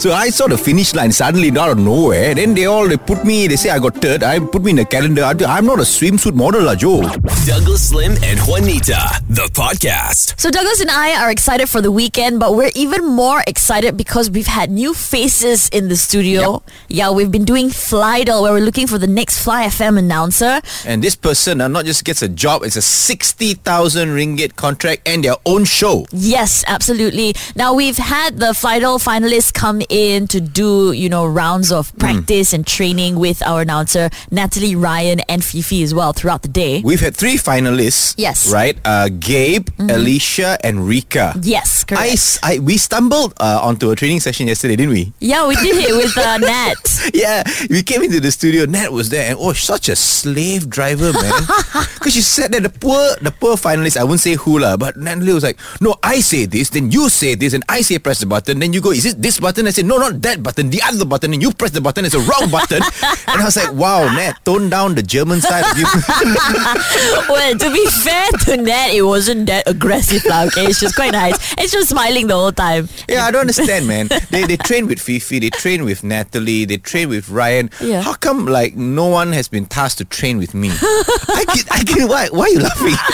So I saw the finish line suddenly out of nowhere. Then they all they put me. They say I got third. I put me in the calendar. I- I'm not a swimsuit model, lah, Joe. Douglas Lim and Juanita, the podcast. So Douglas and I are excited for the weekend, but we're even more excited because we've had new faces in the studio. Yeah, we've been doing Flydol where we're looking for the next Fly FM announcer. And this person uh, not just gets a job, it's a 60,000 ringgit contract and their own show. Yes, absolutely. Now we've had the Flydol finalists come in to do, you know, rounds of practice and training with our announcer Natalie, Ryan, and Fifi as well throughout the day. We've had three finalists. Yes. Mm-hmm. Right? Uh, Gabe, Alicia, and Rika. Yes, correct. I, I- we stumbled uh, onto a training session yesterday, didn't we? yeah, we did it with uh, Nat. Yeah, we came into the studio. Nat was there, and oh, such a slave driver, man. Because she said that the poor, the poor finalist. I won't say who lah, but Natalie was like, "No, I say this, then you say this, and I say press the button. Then you go, is it this button?" I said, "No, not that button, the other button." And you press the button, it's a wrong button. and I was like, "Wow, Nat, tone down the German side of you." well, to be fair to Nat, it wasn't that aggressive, lah. Okay, she was quite nice, and she was smiling the whole time. Yeah, I don't understand, man. They they train with Fifi, they train with Natalie, they train with Ryan. Yeah. How come like no one has been tasked to train with me? I can, I can. Why? Why are you laughing?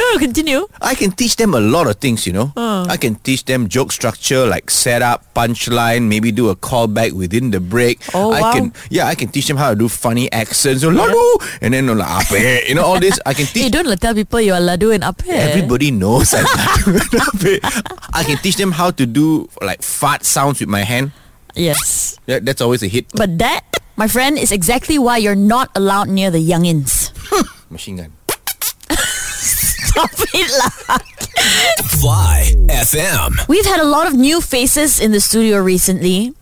No, continue. I can teach them a lot of things, you know. Oh. I can teach them joke structure, like setup, punchline, maybe do a callback within the break. Oh, I wow. can, yeah, I can teach them how to do funny accents, oh, you ladu, and then oh, like, ape, eh? you know, all this. I can teach. don't like, tell people you are ladu and up eh? Everybody knows I'm ladu and ape. Eh? I can teach them how to do like fart sounds with my hand. Yes. That, that's always a hit. But that, my friend, is exactly why you're not allowed near the youngins. Machine gun. Stop it lah. Fly FM. We've had a lot of new faces in the studio recently.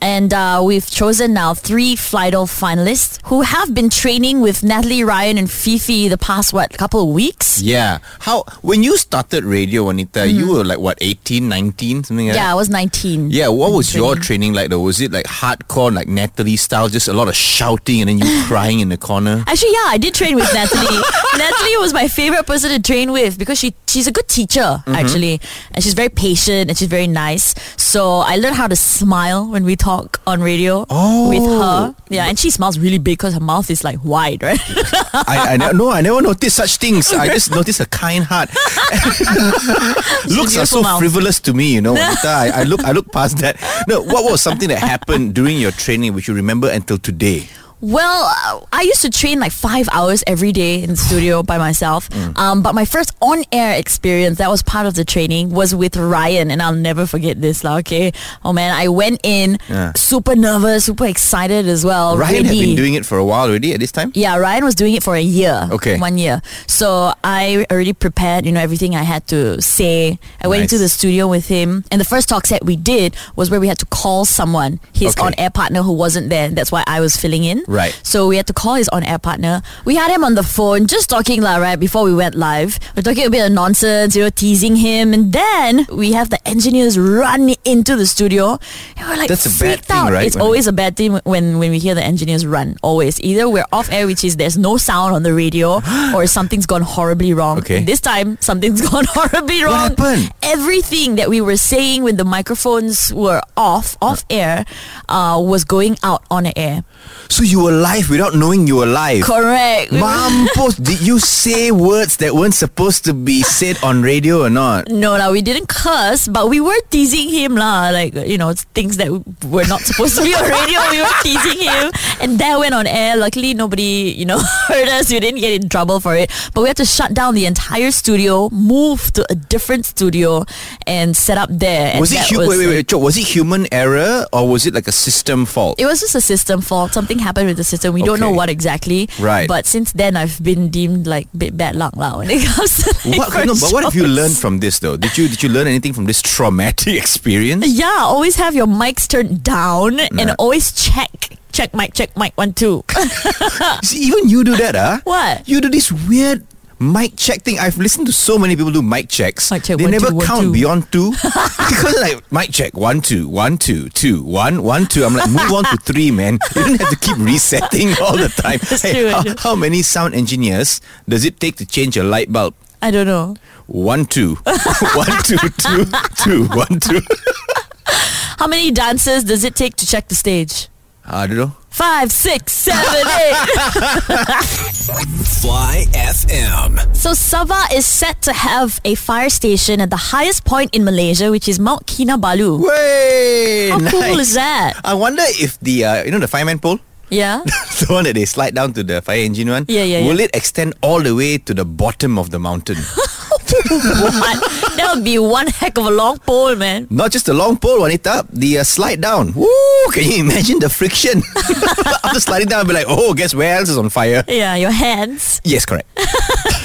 And uh, we've chosen now three Flydol finalists who have been training with Natalie, Ryan, and Fifi the past, what, couple of weeks? Yeah. How when you started radio, Juanita, you were like what 18, 19, something like. Yeah, that. I was 19. Yeah, what was your Training. training like though? Was it like hardcore, like Natalie style, just a lot of shouting and then you crying in the corner? Actually, yeah, I did train with Natalie. Natalie was my favorite person to train with because she she's a good teacher Mm-hmm. actually, and she's very patient and she's very nice. So I learned how to smile when we talk on radio Oh. with her. Yeah, and she smiles really big because her mouth is like wide, right? I, I ne- no, I never noticed such things. I just noticed a kind heart. Looks are so mouth. frivolous to me, you know. I, I look, I look past that. No, what was something that happened during your training which you remember until today? Well, I used to train like five hours every day in the studio by myself. Mm. Um, but my first on-air experience, that was part of the training, was with Ryan, and I'll never forget this. lah. Okay, oh man, I went in Yeah. super nervous, super excited as well. Ryan had been doing it for a while already at this time. Yeah, Ryan was doing it for a year. Okay. One year. So I already prepared, you know, everything I had to say. I went into the studio with him. And the first talk set we did was where we had to call someone, his Okay. on air partner who wasn't there. That's why I was filling in. Right. So we had to call his on air partner. We had him on the phone just talking lah, right, before we went live. We're talking a bit of nonsense, you know, teasing him. And then we have the engineers run into the studio. And we're like, That's a bad thing, out. right? It's When- always a bad thing when, when we hear the engineers run. Always. Either we're off air, which is there's no sound on the radio, or something's gone horribly wrong. Okay. This time, something's gone horribly wrong. What happened? Everything that we were saying when the microphones were off, off air, uh, was going out on air. So you were live without knowing you were alive. Correct. Mampus, did you say words that weren't supposed to be said on radio or not? No, lah, we didn't curse, but we were teasing him, lah. Like you know, things that were not supposed to be on radio. We were teasing him, and that went on air. Luckily, nobody, you know, heard us. We didn't get in trouble for it. But we had to shut down the entire studio, move to a different studio, and set up there. And Was it hu- was, wait, wait, wait, was it human error or was it like a system fault? It was just a system fault. Something happened with the system. We don't know what exactly. Right. But since then, I've been deemed like bit bad luck lah when it comes to like, What, no, but what have you learned from this though? Did you did you learn anything from this traumatic experience? Yeah, always have your mics turned down and always check. Check mic, check mic, one, two. See, even you do that, huh? What? You do this weird mic check thing. I've listened to so many people do mic checks. Mic check, they one, never two, one, count two. beyond two. because like mic check one two one two two one one two. I'm like move on to three, man. You don't have to keep resetting all the time. That's true, how, how many sound engineers does it take to change a light bulb? I don't know. One two one two two two one two. How many dances does it take to check the stage? I don't know. Five, six, seven, eight. Fly FM. so Sabah is set to have a fire station at the highest point in Malaysia, which is Mount Kinabalu. Way How nice. cool is that? I wonder if the uh, you know the fireman pole, Yeah. the one that they slide down to the fire engine one. Yeah, yeah, Will it extend all the way to the bottom of the mountain? what? That would be one heck of a long pole, man. Not just the long pole, Juanita, the uh, slide down. Woo! Can you imagine the friction? After sliding down, I'll be like, oh, guess where else is on fire? Yeah, your hands. Yes, correct.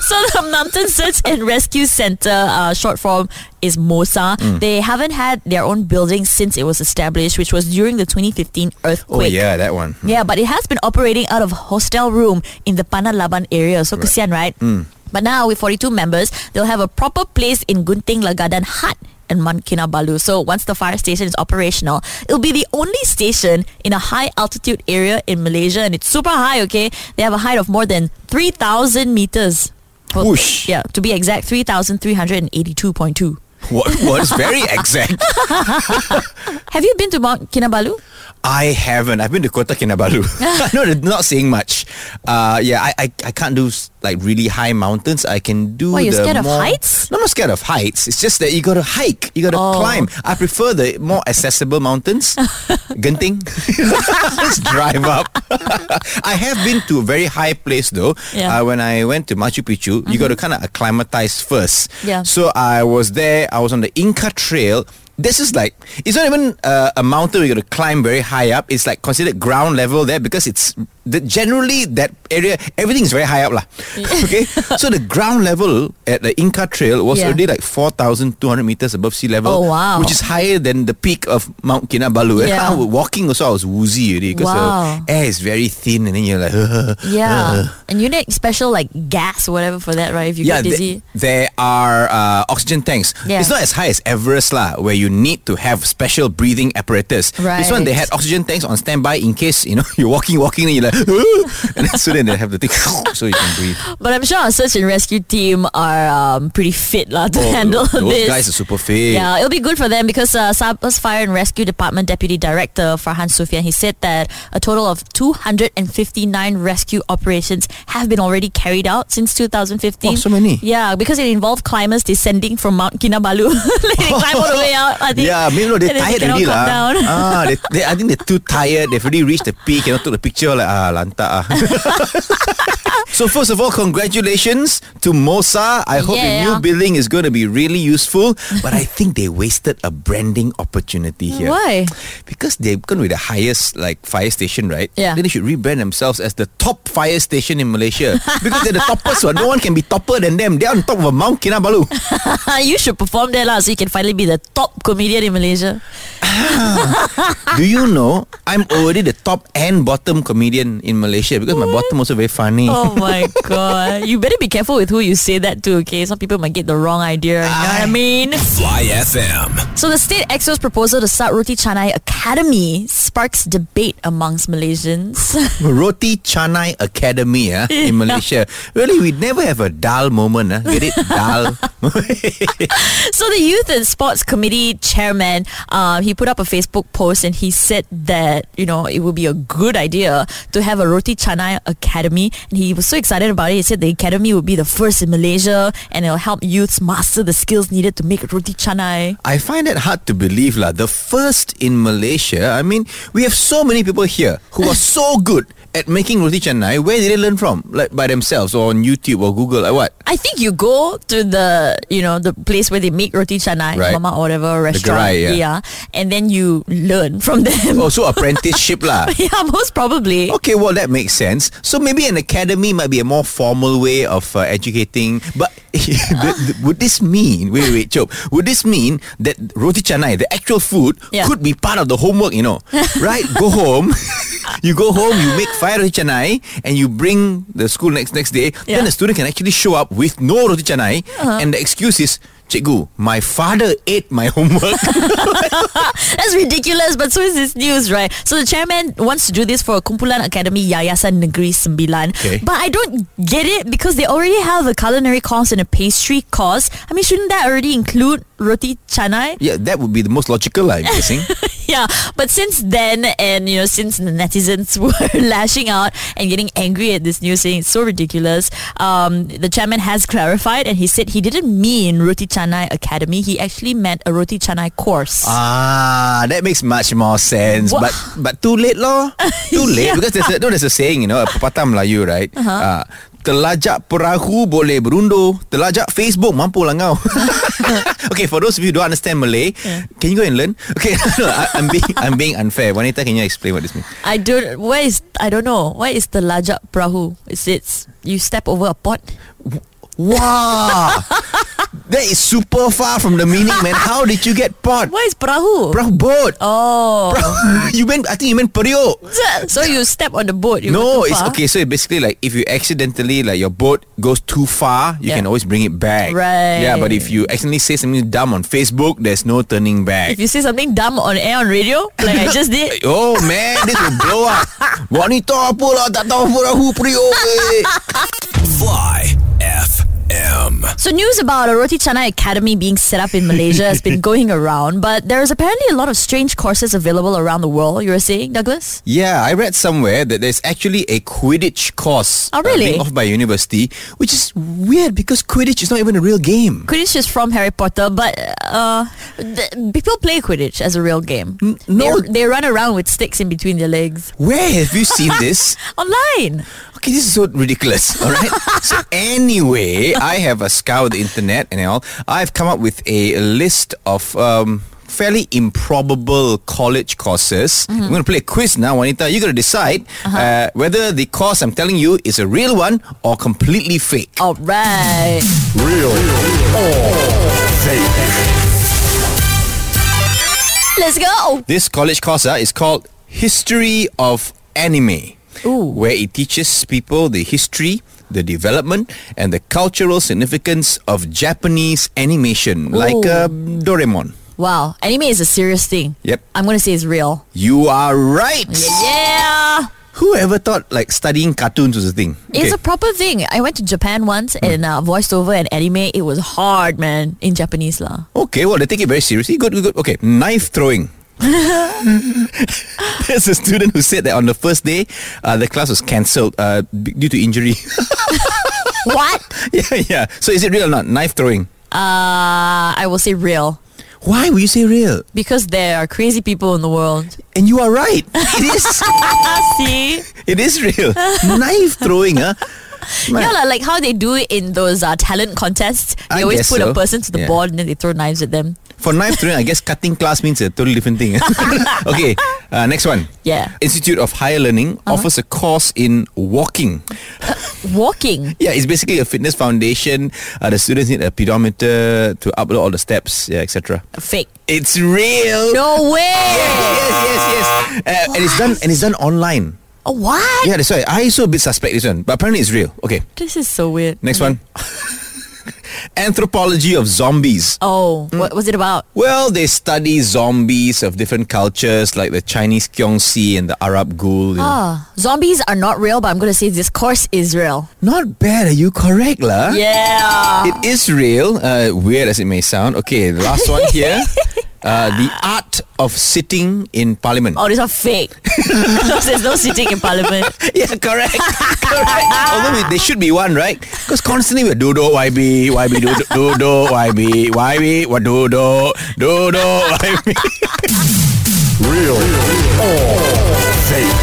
So the Mountain Search and Rescue Center, uh, short form is MOSA. Mm. They haven't had their own building since it was established, which was during the 2015 earthquake. Oh, yeah, that one. Yeah, but it has been operating out of hostel room in the Panalaban area. So kesian, right? Mm. But now with 42 members, they'll have a proper place in Gunting Lagadan Hut in Mount Kinabalu. So once the fire station is operational, it'll be the only station in a high altitude area in Malaysia and it's super high, okay? They have a height of more than 3,000 meters. Well, Whoosh. Yeah, to be exact, 3,382.2. What was very exact. Have you been to Mount Kinabalu? I haven't. I've been to Kota Kinabalu. no, not saying much. Uh, yeah, I, I, I can't do like really high mountains. I can do. Why, you're the scared of heights? No, I'm not scared of heights. It's just that you got to hike. You got to Oh. climb. I prefer the more accessible mountains. Genting. Just drive up. I have been to a very high place though. Yeah. Mm-hmm. Uh, when I went to Machu Picchu, you got to kind of acclimatize first. Yeah. So I was there. I was on the Inca Trail. This is like it's not even uh, a mountain got to climb very high up. It's like considered ground level there because it's the, generally that area everything is very high up lah. okay, so the ground level at the Inca Trail was Yeah. already like four thousand two hundred meters above sea level. Oh, wow. Which is higher than the peak of Mount Kinabalu. And Yeah. I was walking also I was woozy already because Wow. the air is very thin and then you're like Yeah. and you need special like gas or whatever for that, right? If you yeah, get th- dizzy. there are uh, oxygen tanks. Yeah. It's not as high as Everest lah, where you need to have special breathing apparatus. Right. This one they had oxygen tanks on standby in case you know you're walking, walking, and you're like, and then so then they have the thing so you can breathe. But I'm sure our search and rescue team are um, pretty fit lah to Oh, handle those this. guys are super fit. Yeah, it'll be good for them because uh, Sabah's Fire and Rescue Department Deputy Director Farhan Sufian he said that a total of 259 rescue operations have been already carried out since 2015. Oh, so many. Yeah, because it involved climbers descending from Mount Kinabalu. they climb all the way out. I think. Yeah, maybe no, they're tired they already come lah. down. Ah, they, they, I think they're too tired. They've already reached the peak and took the picture like ah lanta ah. so first of all, congratulations to Mosa. I hope Yeah. your new building is going to be really useful. But I think they wasted a branding opportunity here. Why? Because they're going to be the highest like fire station, right? Yeah. Then they should rebrand themselves as the top fire station in Malaysia because they're the toppers. One. No one can be topper than them. They're on top of a Mount Kinabalu. you should perform there lah so you can finally be the top comedian in Malaysia. Do you know I'm already the top and bottom comedian in Malaysia because my bottom was also very funny. Oh my god. You better be careful with who you say that to, okay? Some people might get the wrong idea. You know what I mean? Fly FM. So the state EXCO's proposal to start Roti Canai Academy sparks debate amongst Malaysians. Roti Canai Academy ah, in Malaysia. Really, we never have a dull moment. ah. Get it? Dull. so the Youth and Sports Committee chairman, uh, he put up a Facebook post and he said that, you know, it would be a good idea to have a Roti Canai Academy. And he was so excited about it. He said the academy would be the first in Malaysia and it'll help youths master the skills needed to make Roti Canai. I find it hard to believe lah. The first in Malaysia. I mean, we have so many people here who are so good at making roti canai. Where did they learn from? Like by themselves or on YouTube or Google? or what? I think you go to the you know the place where they make roti canai, Right. mama or whatever restaurant, gerai, yeah. and then you learn from them. Oh, also apprenticeship lah. yeah, most probably. Okay, well that makes sense. So maybe an academy might be a more formal way of uh, educating. But would this mean? Wait, wait, Chop. Would this mean that roti canai, the actual food, Yeah. could be part of the homework? You know, right? go home. you go home. You make fire roti canai, and you bring the school next next day. Yeah. Then the student can actually show up with no roti canai, and the excuse is. Cikgu, my father ate my homework. That's ridiculous, but so is this news, right? So the chairman wants to do this for Kumpulan Academy Yayasan Negeri Sembilan. Okay. But I don't get it because they already have a culinary course and a pastry course. I mean, shouldn't that already include roti canai. Yeah, that would be the most logical, I'm guessing. Eh? yeah, but since then, and you know, since the netizens were lashing out and getting angry at this news, saying it's so ridiculous, um, the chairman has clarified, and he said he didn't mean Roti Canai Academy. He actually meant a Roti Canai course. Ah, that makes much more sense. Wha- But but too late lor. Too late Yeah. because there's a, no, there's a saying, you know, a pepatah Melayu, right? Uh-huh. Telajak perahu boleh berundur, telajak Facebook mampu lah kau. okay, for those of you who don't understand Malay, can you go and learn? Okay, no, I'm being I'm being unfair. Wanita, can you explain what this means? I don't. Where is? I don't know. Where is the lajak prahu? Is it you step over a pot? Wow, that is super far from the meaning, man. How did you get pot? Where is prahu? Perahu boat. Oh, you meant I think you meant periuk. so you step on the boat. You No, it's far? okay. So basically, like if you accidentally like your boat goes too far, you Yeah. can always bring it back. Right. Yeah, but if you accidentally say something dumb on Facebook, there's no turning back. If you say something dumb on air on radio, like I just did, Oh man, this will blow up. Juanita apa lah tak tahu perahu periuk. eh. Fly FM. So news about a Roti Canai Academy being set up in Malaysia has been going around, but there's apparently a lot of strange courses available around the world. You were saying, Douglas? Yeah, I read somewhere that there's actually a Quidditch course Oh, uh, really? being offered by university, which is weird because Quidditch is not even a real game. Quidditch is from Harry Potter, but uh, th- people play Quidditch as a real game. no. They, they run around with sticks in between their legs. Where have you seen this? Online. Okay, this is so ridiculous. All right. so anyway, I have a scout the internet and all. I've come up with a list of um, fairly improbable college courses. Mm-hmm. I'm going to play a quiz now, Juanita. You're going to decide Uh-huh. uh, whether the course I'm telling you is a real one or completely fake. All right. Real or fake? Let's go. This college course uh, is called History of Anime. Ooh. Where it teaches people the history, the development, and the cultural significance of Japanese animation, like Ooh. uh, Doraemon. Wow. Anime is a serious thing. Yep. I'm going to say it's real. You are right. Yeah. Who ever thought like studying cartoons was a thing? It's Okay. a proper thing. I went to Japan once and uh, voiced over an anime. It was hard, man, in Japanese lah. Okay, well, they take it very seriously. Good, good, good. Okay, knife throwing. There's a student who said that on the first day, uh, the class was cancelled uh, due to injury. what? yeah, yeah. So is it real or not? Knife throwing. Uh, I will say real. Why would you say real? Because there are crazy people in the world. And you are right. It is. See? it is real. Knife throwing, huh? Man. Yeah, like how they do it in those uh, talent contests. They I always put so. a person to the Yeah. board and then they throw knives at them. For knife throwing, I guess cutting class means a totally different thing. okay, uh, next one. Yeah. Institute of Higher Learning offers a course in walking. Walking. Yeah, it's basically a fitness foundation. Uh, the students need a pedometer to upload all the steps, yeah, etc. Fake. It's real. No way. Yes, yes, yes. Uh, and it's done. And it's done online. Oh, what? Yeah, that's why I also a bit suspect this one, but apparently it's real. Okay, This is so weird. next one. Anthropology of zombies. Oh, Mm. what was it about? Well, they study zombies of different cultures, like the Chinese Kiongsi and the Arab know. Ah, zombies are not real, but I'm going to say this course is real. Not bad. Are you correct, lah? Yeah. It is real, uh, weird as it may sound. Okay, the last one here. Uh, the art of sitting in parliament. Oh, these are fake. There's no sitting in parliament. Yeah, correct. correct. Although we- there should be one, right? Because constantly we're dodo, YB, YB, dodo, dodo, YB, YB, what dodo, dodo, YB. Real or fake?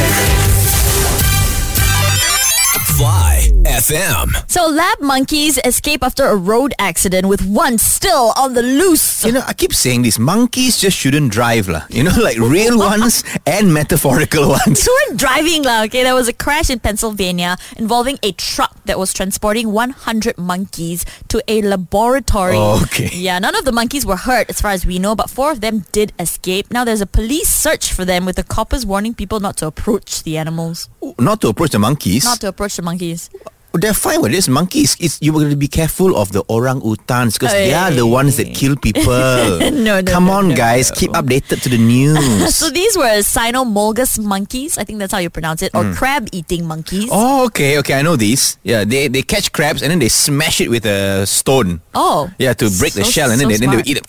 Fly FM. So, lab monkeys escape after a road accident with one still on the loose. You know, I keep saying this. Monkeys just shouldn't drive, lah. You know, like real ones and metaphorical ones. They weren't driving lah. Okay, there was a crash in Pennsylvania involving a truck that was transporting 100 monkeys to a laboratory. Oh, okay. Yeah, none of the monkeys were hurt as far as we know, but four of them did escape. Now there's a police search for them with the coppers warning people not to approach the animals, Not to approach the monkeys. not to approach the monkeys. They're fine with this monkeys. It's you going to be careful of the orang utans because they are the ones that kill people. No, no, Come no, on, no, guys, keep updated to the news. So these were cynomolgus monkeys. I think that's how you pronounce it, or hmm. crab-eating monkeys. Oh, okay, okay. I know these. Yeah, they they catch crabs and then they smash it with a stone. Oh. Yeah, to break the shell and then so they, then they eat it.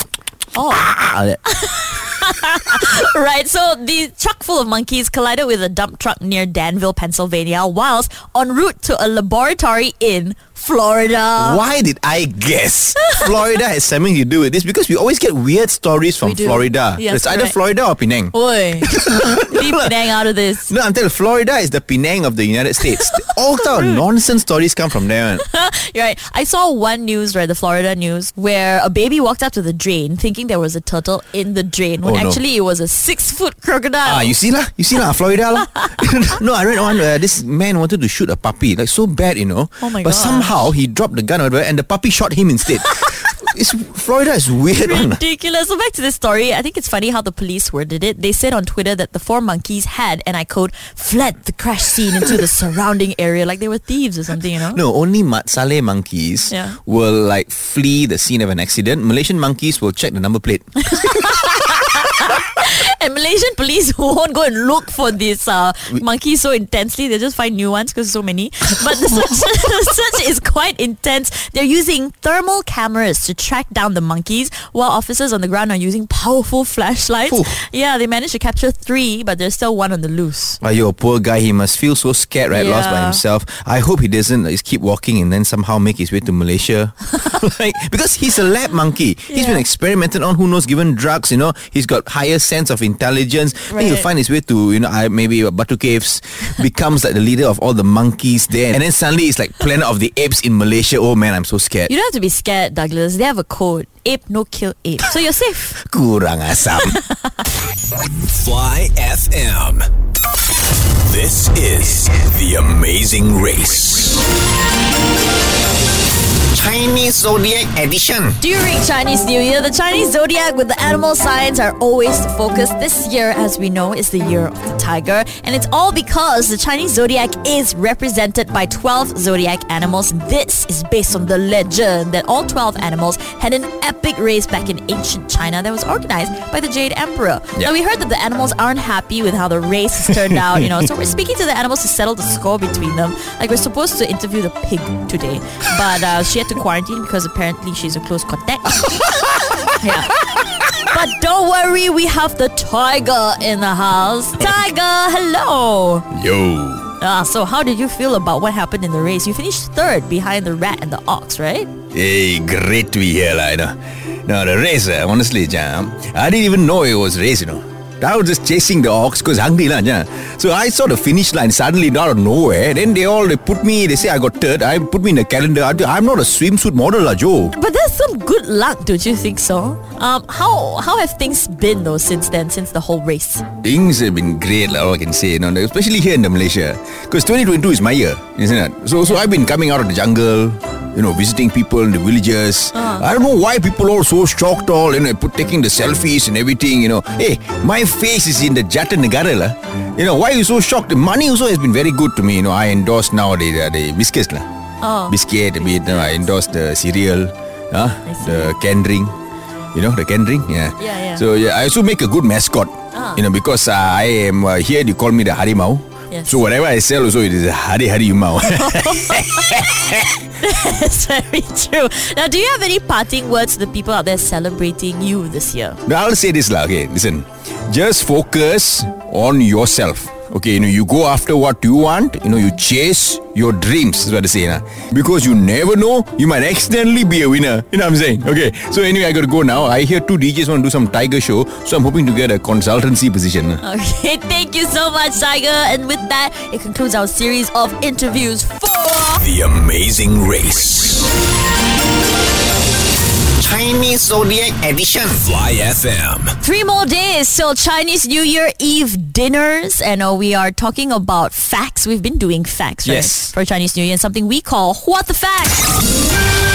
Oh. Ah, Right. So the truck full of monkeys collided with a dump truck near Danville, Pennsylvania, whilst en route to a laboratory in Florida. Why did I guess Florida has something to do with this? Because we always get weird stories from We. Florida. Yes, it's either. Florida or Penang. Oi. Leave Penang out of this. No, until Florida is the Penang of the United States. All kind of nonsense stories come from there. You're right. I saw one news, right, the Florida news, where a baby walked up to the drain thinking there was a turtle in the drain when Oh, no. actually it was a six foot crocodile. Ah, you see lah, you see lah, Florida lah. no, I read one. Uh, this man wanted to shoot a puppy, like so bad, you know. Oh my But gosh. somehow he dropped the gun over, and the puppy shot him instead. it's Florida is weird. Ridiculous. So back to this story, I think it's funny how the police worded it. They said on Twitter that the four monkeys had, and I quote, fled the crash scene into the surrounding area like they were thieves or something, you know? No, only Mat Salleh monkeys Yeah. will like flee the scene of an accident. Malaysian monkeys will check the number plate. And Malaysian police won't go and look for these uh, monkeys so intensely. They just find new ones because so many. But the search, the search is quite intense. They're using thermal cameras to track down the monkeys, while officers on the ground are using powerful flashlights. Yeah, they managed to capture three, but there's still one on the loose. Ayo, poor guy, he must feel so scared, right? Lost by himself. I hope he doesn't just keep walking and then somehow make his way to Malaysia. like, because he's a lab monkey. He's been Yeah. experimented on, who knows, given drugs, you know. He's got higher sense of intelligence. Then he'll find his way to, you know, I, maybe Batu Caves, becomes like the leader of all the monkeys there. And then suddenly it's like Planet of the Apes in Malaysia. Oh man, I'm so scared. You don't have to be scared, Douglas. They have a code. Ape no kill ape. So you're safe. Kurang asam. Fly FM. This is The Amazing Race. Chinese Zodiac Edition. During Chinese New Year, the Chinese zodiac with the animal signs are always the focus. This year, as we know, is the year of the tiger. And it's all because the Chinese zodiac is represented by 12 zodiac animals. This is based on the legend that all 12 animals had an epic race back in ancient China that was organized by the Jade Emperor. Yeah. Now, we heard that the animals aren't happy with how the race has turned out, you know, so we're speaking to the animals to settle the score between them. Like, we're supposed to interview the pig today, but uh, she had to quarantine because apparently she's a close contact. yeah. But don't worry, we have the tiger in the house. Tiger, hello. Yo. Ah, so how did you feel about what happened in the race? You finished third behind the rat and the ox, right? Hey, great to be here, lah, you know. No, the race, uh, honestly, Jam, I didn't even know it was race, you know. I was just chasing the ox because hungry, lah, Yeah. So I saw the finish line suddenly out of nowhere. Then they all, they put me, they say I got third. I put me in the calendar. I, I'm not a swimsuit model, lah, Joe. But that's some good luck, don't you think so? Um, how how have things been though since then, since the whole race? Things have been great, lah, all I can say, you know, especially here in the Malaysia. Because 2022 is my year, isn't it? So, so I've been coming out of the jungle, you know, visiting people in the villages. I don't know why people are so shocked all, you know, put taking the selfies and everything, you know. Hey, my face is in the Jata Negara, lah. You know, why you so shocked? The money also has been very good to me, you know. I endorse now the, the, the biscuits, lah. Oh. Biscuit, you know, I endorse the cereal, huh? the can drink. You know, the can drink? Yeah. Yeah, yeah. So, yeah, I also make a good mascot. Ah. You know, because uh, I am uh, here, they call me the Harimau. Yes. So whatever I sell also it is a Hari Hari Mau. That's very true. Now, do you have any parting words to the people out there celebrating you this year? now I'll say this lah. Okay, listen. Just focus on yourself. Okay, you know, you go after what you want, you know, you chase your dreams, is what I say. Nah. Because you never know, you might accidentally be a winner. You know what I'm saying? Okay, so anyway, I gotta go now. I hear two DJs want to do some Tiger show, so I'm hoping to get a consultancy position. nah. Okay, thank you so much, Tiger. And with that, it concludes our series of interviews for. The Amazing Race. Chinese Zodiac Edition. Fly FM. Three more days till Chinese New Year Eve dinners, and uh, we are talking about facts. We've been doing facts, right? Yes. For Chinese New Year, and something we call What the Fact.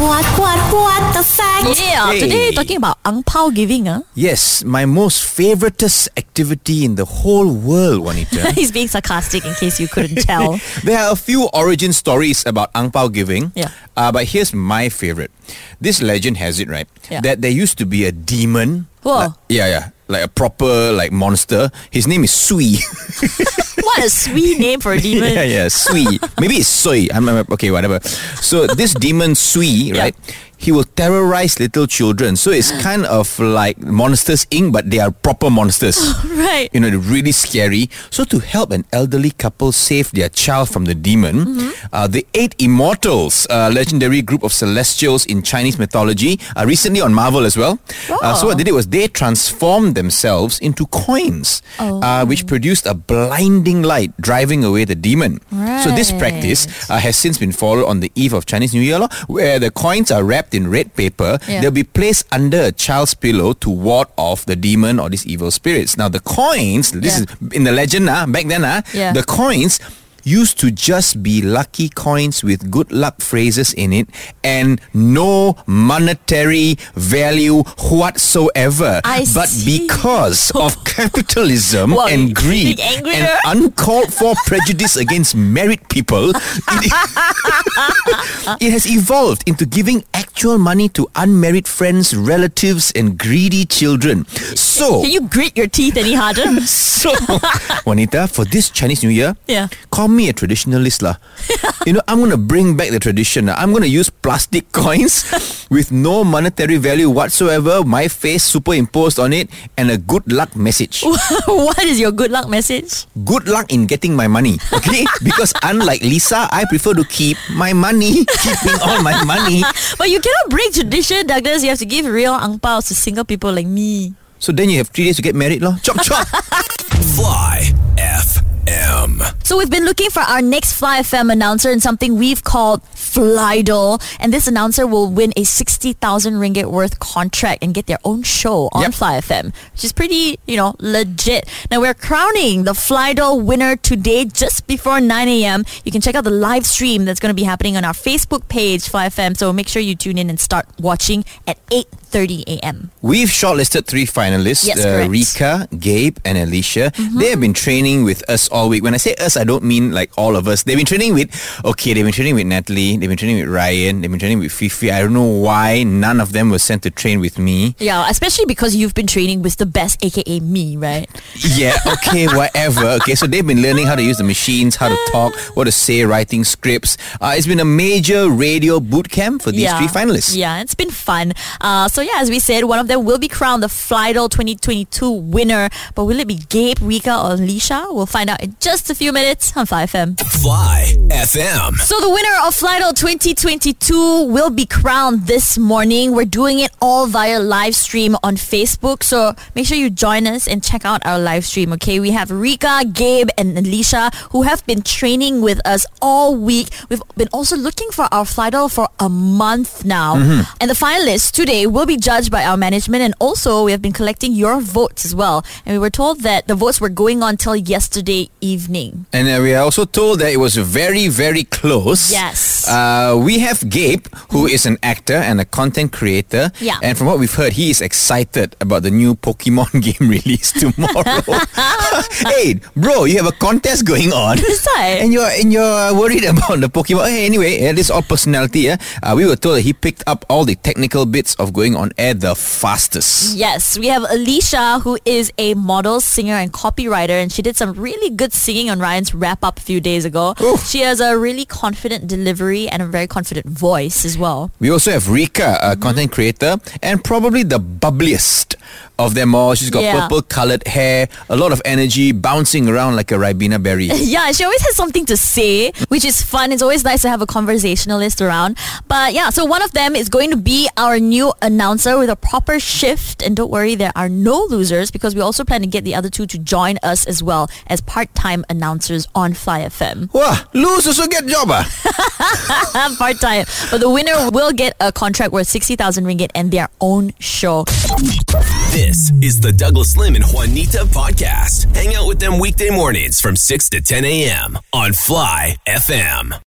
What What, what, what the fact? Yeah, Hey. today talking about ang pao giving, huh? Yes, my most favoritist activity in the whole world, Juanita. He's being sarcastic in case you couldn't tell. There are a few origin stories about ang pao giving. Yeah. Uh, but here's my favorite. This legend has it, right? Yeah. That there used to be a demon. Whoa. Like- yeah, yeah. Like a proper like monster. His name is Sui. what a sweet name for a demon. yeah, yeah, Sui. Maybe it's Sui. I'm, I'm- okay, whatever. So this demon Sui, Yeah. right? He will terrorize little children. So it's kind of like Monsters Inc., but they are proper monsters. Right. You know, they're really scary. So to help an elderly couple save their child from the demon, Mm-hmm. uh, the Eight Immortals, a legendary group of celestials in Chinese mythology, uh, recently on Marvel as well. Uh, so what they did was they transformed themselves into coins, uh, which produced a blinding light, driving away the demon. So this practice uh, has since been followed on the eve of Chinese New Year, where the coins are wrapped in red paper. Yeah. They'll be placed under a child's pillow to ward off the demon or these evil spirits. Now the coins, this Yeah. is in the legend, ah, back then, ah, Yeah. the coins used to just be lucky coins with good luck phrases in it and no monetary value whatsoever. I but see. because of capitalism Wow, and greed and uncalled for prejudice against married people, it, it has evolved into giving actual money to unmarried friends, relatives, and greedy children. So, Can you grit your teeth any harder? so, Juanita, for this Chinese New Year, Yeah. call me a traditionalist lah. you know, I'm going to bring back the tradition. lah. I'm going to use plastic coins with no monetary value whatsoever, my face superimposed on it, and a good luck message. what is your good luck message? Good luck in getting my money, okay? because unlike Lisa, I prefer to keep my money, keeping all my money. But you cannot break tradition, Douglas. You have to give real angpaos to single people like me. So then you have three days to get married, lor. Chop chop. Fly FM. So we've been looking for our next Fly FM announcer in something we've called Flydol. And this announcer will win a 60,000 ringgit worth contract and get their own show on Yep. Fly FM, which is pretty, you know, legit. Now we're crowning the Flydol winner today just before 9 a.m. You can check out the live stream that's going to be happening on our Facebook page, Fly FM. So make sure you tune in and start watching at 8.30 a.m. We've shortlisted three finalists: Yes, uh. Mm-hmm. Rika, Gabe, and Alicia. They have been training with us all week. When I say us, I don't mean like all of us. They've been training with. Okay, they've been training with Natalie. They've been training with Ryan. They've been training with Fifi. I don't know why none of them were sent to train with me. Yeah, especially because you've been training with the best, aka me, right? Yeah, okay, whatever. Okay, so they've been learning how to use the machines, how to talk, what to say, writing scripts. Uh, it's been a major radio boot camp for these three finalists. Yeah, it's been fun. Uh, so yeah, as we said, one of them will be crowned the Flydol 2022 winner. But will it be Gabe, Rika, or Alicia? We'll find out in just a few minutes on Fly FM. Fly FM. So the winner of Flydol 2022 will be crowned this morning. We're doing it all via live stream on Facebook. So make sure you join us and check out our live stream, okay? We have Rika, Gabe, and Alicia who have been training with us all week. We've been also looking for our Flydol for a month now. And the finalists today will be judged by our management and also we have been collecting your votes as well. And we were told that the votes were going on till yesterday evening. And uh, we are also told that it was very, very close. Yes. Uh, we have Gabe, who is an actor and a content creator. Yeah. And from what we've heard, he is excited about the new Pokemon game release tomorrow. hey, bro, you have a contest going on. That's right. And you're and you're worried about the Pokemon. Hey, anyway, uh, this is all personality. Yeah? Uh, we were told that he picked up all the technical bits of going on air the fastest. Yes, we have Alicia, who is a model, singer, and copywriter, and she did some really good singing on Ryan's wrap up a few days ago. Oof. She has a really confident delivery and a very confident voice as well. We also have Rika, a mm-hmm. content creator, and probably the bubbliest of them all. She's got Yeah. purple colored hair, a lot of energy, bouncing around like a Ribena berry. Yeah, she always has something to say, which is fun. It's always nice to have a conversationalist around. But yeah, so one of them is going to be our new announcer with a proper shift. And don't worry, there are no losers because we also plan to get the other two to join us as well as part-time announcers on Fly FM. Wah, lose also get job ah. part time. But the winner will get a contract worth 60,000 ringgit and their own show. This is the Douglas Lim and Juanita podcast. Hang out with them weekday mornings from 6 to 10 a.m. on Fly FM.